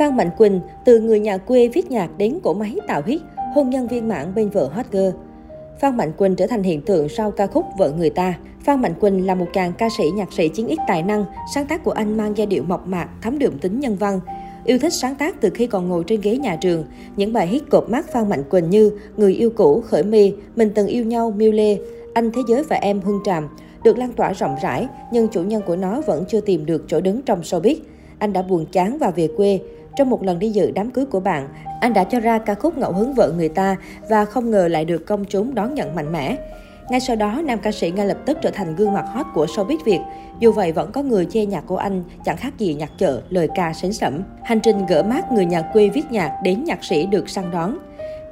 Phan Mạnh Quỳnh, từ người nhà quê viết nhạc đến cổ máy tạo hit, hôn nhân viên mãn bên vợ hot girl. Phan Mạnh Quỳnh trở thành hiện tượng sau ca khúc Vợ người ta. Phan Mạnh Quỳnh là một chàng ca sĩ nhạc sĩ chiến ít tài năng, sáng tác của anh mang giai điệu mộc mạc, thấm đượm tính nhân văn. Yêu thích sáng tác từ khi còn ngồi trên ghế nhà trường, những bài hit cột mắt Phan Mạnh Quỳnh như Người yêu cũ, Khởi mi, Mình từng yêu nhau, Miêu Lê, Anh thế giới và em Hương Tràm được lan tỏa rộng rãi, nhưng chủ nhân của nó vẫn chưa tìm được chỗ đứng trong showbiz. Anh đã buồn chán và về quê. Trong một lần đi dự đám cưới của bạn, anh đã cho ra ca khúc ngẫu hứng vợ người ta và không ngờ lại được công chúng đón nhận mạnh mẽ. Ngay sau đó, nam ca sĩ ngay lập tức trở thành gương mặt hot của showbiz Việt. Dù vậy, vẫn có người chê nhạc của anh chẳng khác gì nhạc chợ, lời ca sến sẩm. Hành trình gỡ mát người nhà quê viết nhạc đến nhạc sĩ được săn đón.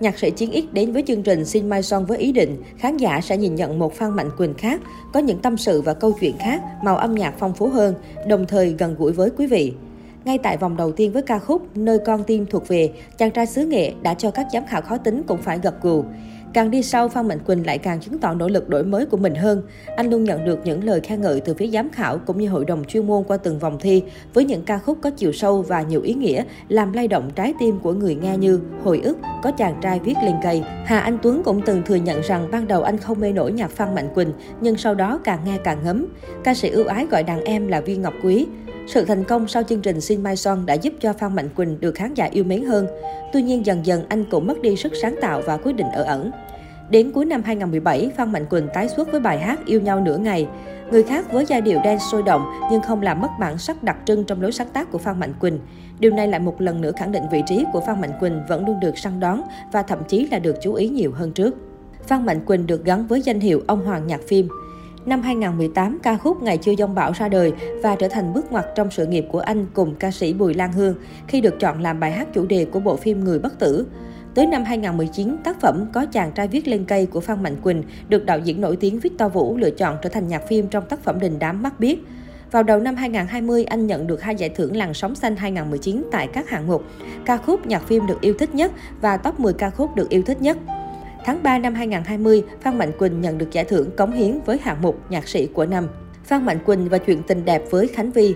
Nhạc sĩ Chiến X đến với chương trình Xin Mai Son với ý định khán giả sẽ nhìn nhận một Phan Mạnh Quỳnh khác, có những tâm sự và câu chuyện khác, màu âm nhạc phong phú hơn, đồng thời gần gũi với quý vị. Ngay tại vòng đầu tiên với ca khúc Nơi con tim thuộc về, chàng trai xứ nghệ đã cho các giám khảo khó tính cũng phải gật gù. Càng đi sau, Phan Mạnh Quỳnh lại càng chứng tỏ nỗ lực đổi mới của mình hơn. Anh luôn nhận được những lời khen ngợi từ phía giám khảo cũng như hội đồng chuyên môn qua từng vòng thi với những ca khúc có chiều sâu và nhiều ý nghĩa, làm lay động trái tim của người nghe như Hồi ức, có chàng trai viết lên cây. Hà Anh Tuấn cũng từng thừa nhận rằng ban đầu anh không mê nổi nhạc Phan Mạnh Quỳnh, nhưng sau đó càng nghe càng ngấm. Ca sĩ ưu ái gọi đàn em là Viên Ngọc Quý. Sự thành công sau chương trình Xin Mai Son đã giúp cho Phan Mạnh Quỳnh được khán giả yêu mến hơn. Tuy nhiên dần dần anh cũng mất đi sức sáng tạo và quyết định ở ẩn. Đến cuối năm 2017, Phan Mạnh Quỳnh tái xuất với bài hát Yêu nhau nửa ngày. Người khác với giai điệu dance sôi động nhưng không làm mất bản sắc đặc trưng trong lối sáng tác của Phan Mạnh Quỳnh. Điều này lại một lần nữa khẳng định vị trí của Phan Mạnh Quỳnh vẫn luôn được săn đón và thậm chí là được chú ý nhiều hơn trước. Phan Mạnh Quỳnh được gắn với danh hiệu ông hoàng nhạc phim. Năm 2018, ca khúc Ngày chưa dông bão ra đời và trở thành bước ngoặt trong sự nghiệp của anh cùng ca sĩ Bùi Lan Hương khi được chọn làm bài hát chủ đề của bộ phim Người bất tử. Tới năm 2019, tác phẩm Có chàng trai viết lên cây của Phan Mạnh Quỳnh được đạo diễn nổi tiếng Victor Vũ lựa chọn trở thành nhạc phim trong tác phẩm Đình đám mắt biết. Vào đầu năm 2020, anh nhận được hai giải thưởng Làng sóng xanh 2019 tại các hạng mục ca khúc nhạc phim được yêu thích nhất và top 10 ca khúc được yêu thích nhất. Tháng 3 năm 2020, Phan Mạnh Quỳnh nhận được giải thưởng cống hiến với hạng mục nhạc sĩ của năm. Phan Mạnh Quỳnh và chuyện tình đẹp với Khánh Vi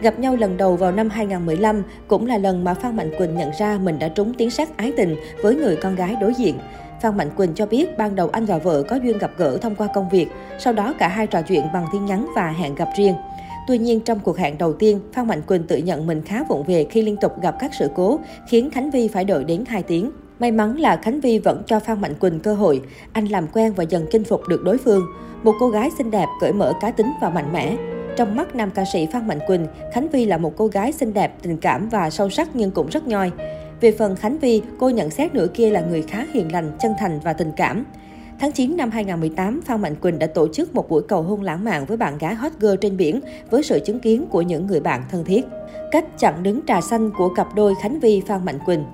Gặp nhau lần đầu vào năm 2015 cũng là lần mà Phan Mạnh Quỳnh nhận ra mình đã trúng tiếng sắc ái tình với người con gái đối diện. Phan Mạnh Quỳnh cho biết ban đầu anh và vợ có duyên gặp gỡ thông qua công việc, sau đó cả hai trò chuyện bằng tin nhắn và hẹn gặp riêng. Tuy nhiên, trong cuộc hẹn đầu tiên, Phan Mạnh Quỳnh tự nhận mình khá vụng về khi liên tục gặp các sự cố, khiến Khánh Vi phải đợi đến 2 tiếng. May mắn là Khánh Vi vẫn cho Phan Mạnh Quỳnh cơ hội, anh làm quen và dần chinh phục được đối phương. Một cô gái xinh đẹp, cởi mở cá tính và mạnh mẽ. Trong mắt nam ca sĩ Phan Mạnh Quỳnh, Khánh Vi là một cô gái xinh đẹp, tình cảm và sâu sắc nhưng cũng rất nhoi. Về phần Khánh Vi, cô nhận xét nửa kia là người khá hiền lành, chân thành và tình cảm. Tháng 9 năm 2018, Phan Mạnh Quỳnh đã tổ chức một buổi cầu hôn lãng mạn với bạn gái hot girl trên biển với sự chứng kiến của những người bạn thân thiết. Cách chặn đứng trà xanh của cặp đôi Khánh Vi Phan Mạnh Quỳnh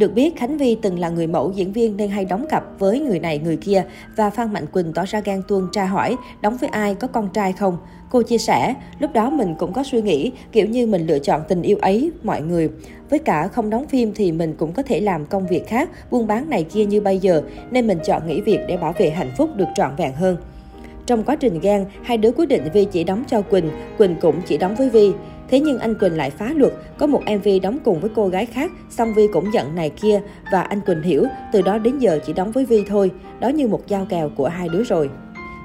được biết, Khánh Vi từng là người mẫu diễn viên nên hay đóng cặp với người này người kia và Phan Mạnh Quỳnh tỏ ra gan tuông tra hỏi đóng với ai có con trai không. Cô chia sẻ, lúc đó mình cũng có suy nghĩ kiểu như mình lựa chọn tình yêu ấy mọi người. Với cả không đóng phim thì mình cũng có thể làm công việc khác, buôn bán này kia như bây giờ nên mình chọn nghỉ việc để bảo vệ hạnh phúc được trọn vẹn hơn. Trong quá trình gan, hai đứa quyết định Vi chỉ đóng cho Quỳnh, Quỳnh cũng chỉ đóng với Vi. Thế nhưng anh Quỳnh lại phá luật, có một MV đóng cùng với cô gái khác, xong Vi cũng giận này kia và anh Quỳnh hiểu, từ đó đến giờ chỉ đóng với Vi thôi, đó như một giao kèo của hai đứa rồi.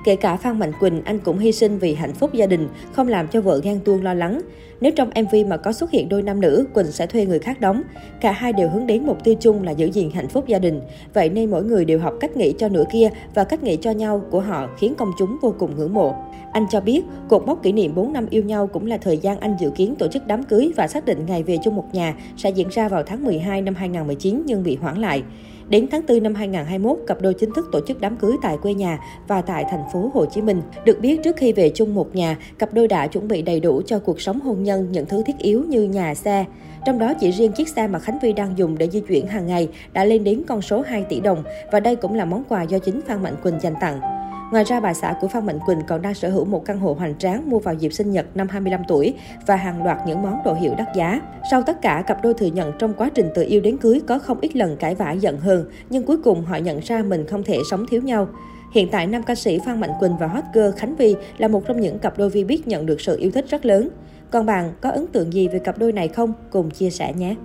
Kể cả Phan Mạnh Quỳnh, anh cũng hy sinh vì hạnh phúc gia đình, không làm cho vợ ghen tuông lo lắng. Nếu trong MV mà có xuất hiện đôi nam nữ, Quỳnh sẽ thuê người khác đóng. Cả hai đều hướng đến mục tiêu chung là giữ gìn hạnh phúc gia đình. Vậy nên mỗi người đều học cách nghĩ cho nửa kia và cách nghĩ cho nhau của họ khiến công chúng vô cùng ngưỡng mộ. Anh cho biết, cột mốc kỷ niệm 4 năm yêu nhau cũng là thời gian anh dự kiến tổ chức đám cưới và xác định ngày về chung một nhà sẽ diễn ra vào tháng 12 năm 2019 nhưng bị hoãn lại. Đến tháng 4 năm 2021, cặp đôi chính thức tổ chức đám cưới tại quê nhà và tại thành phố Hồ Chí Minh. Được biết trước khi về chung một nhà, cặp đôi đã chuẩn bị đầy đủ cho cuộc sống hôn nhân những thứ thiết yếu như nhà, xe. Trong đó chỉ riêng chiếc xe mà Khánh Vy đang dùng để di chuyển hàng ngày đã lên đến con số 2 tỷ đồng và đây cũng là món quà do chính Phan Mạnh Quỳnh dành tặng. Ngoài ra, bà xã của Phan Mạnh Quỳnh còn đang sở hữu một căn hộ hoành tráng mua vào dịp sinh nhật năm 25 tuổi và hàng loạt những món đồ hiệu đắt giá. Sau tất cả, cặp đôi thừa nhận trong quá trình từ yêu đến cưới có không ít lần cãi vã giận hờn, nhưng cuối cùng họ nhận ra mình không thể sống thiếu nhau. Hiện tại, nam ca sĩ Phan Mạnh Quỳnh và hot girl Khánh Vi là một trong những cặp đôi vi biết nhận được sự yêu thích rất lớn. Còn bạn có ấn tượng gì về cặp đôi này không? Cùng chia sẻ nhé!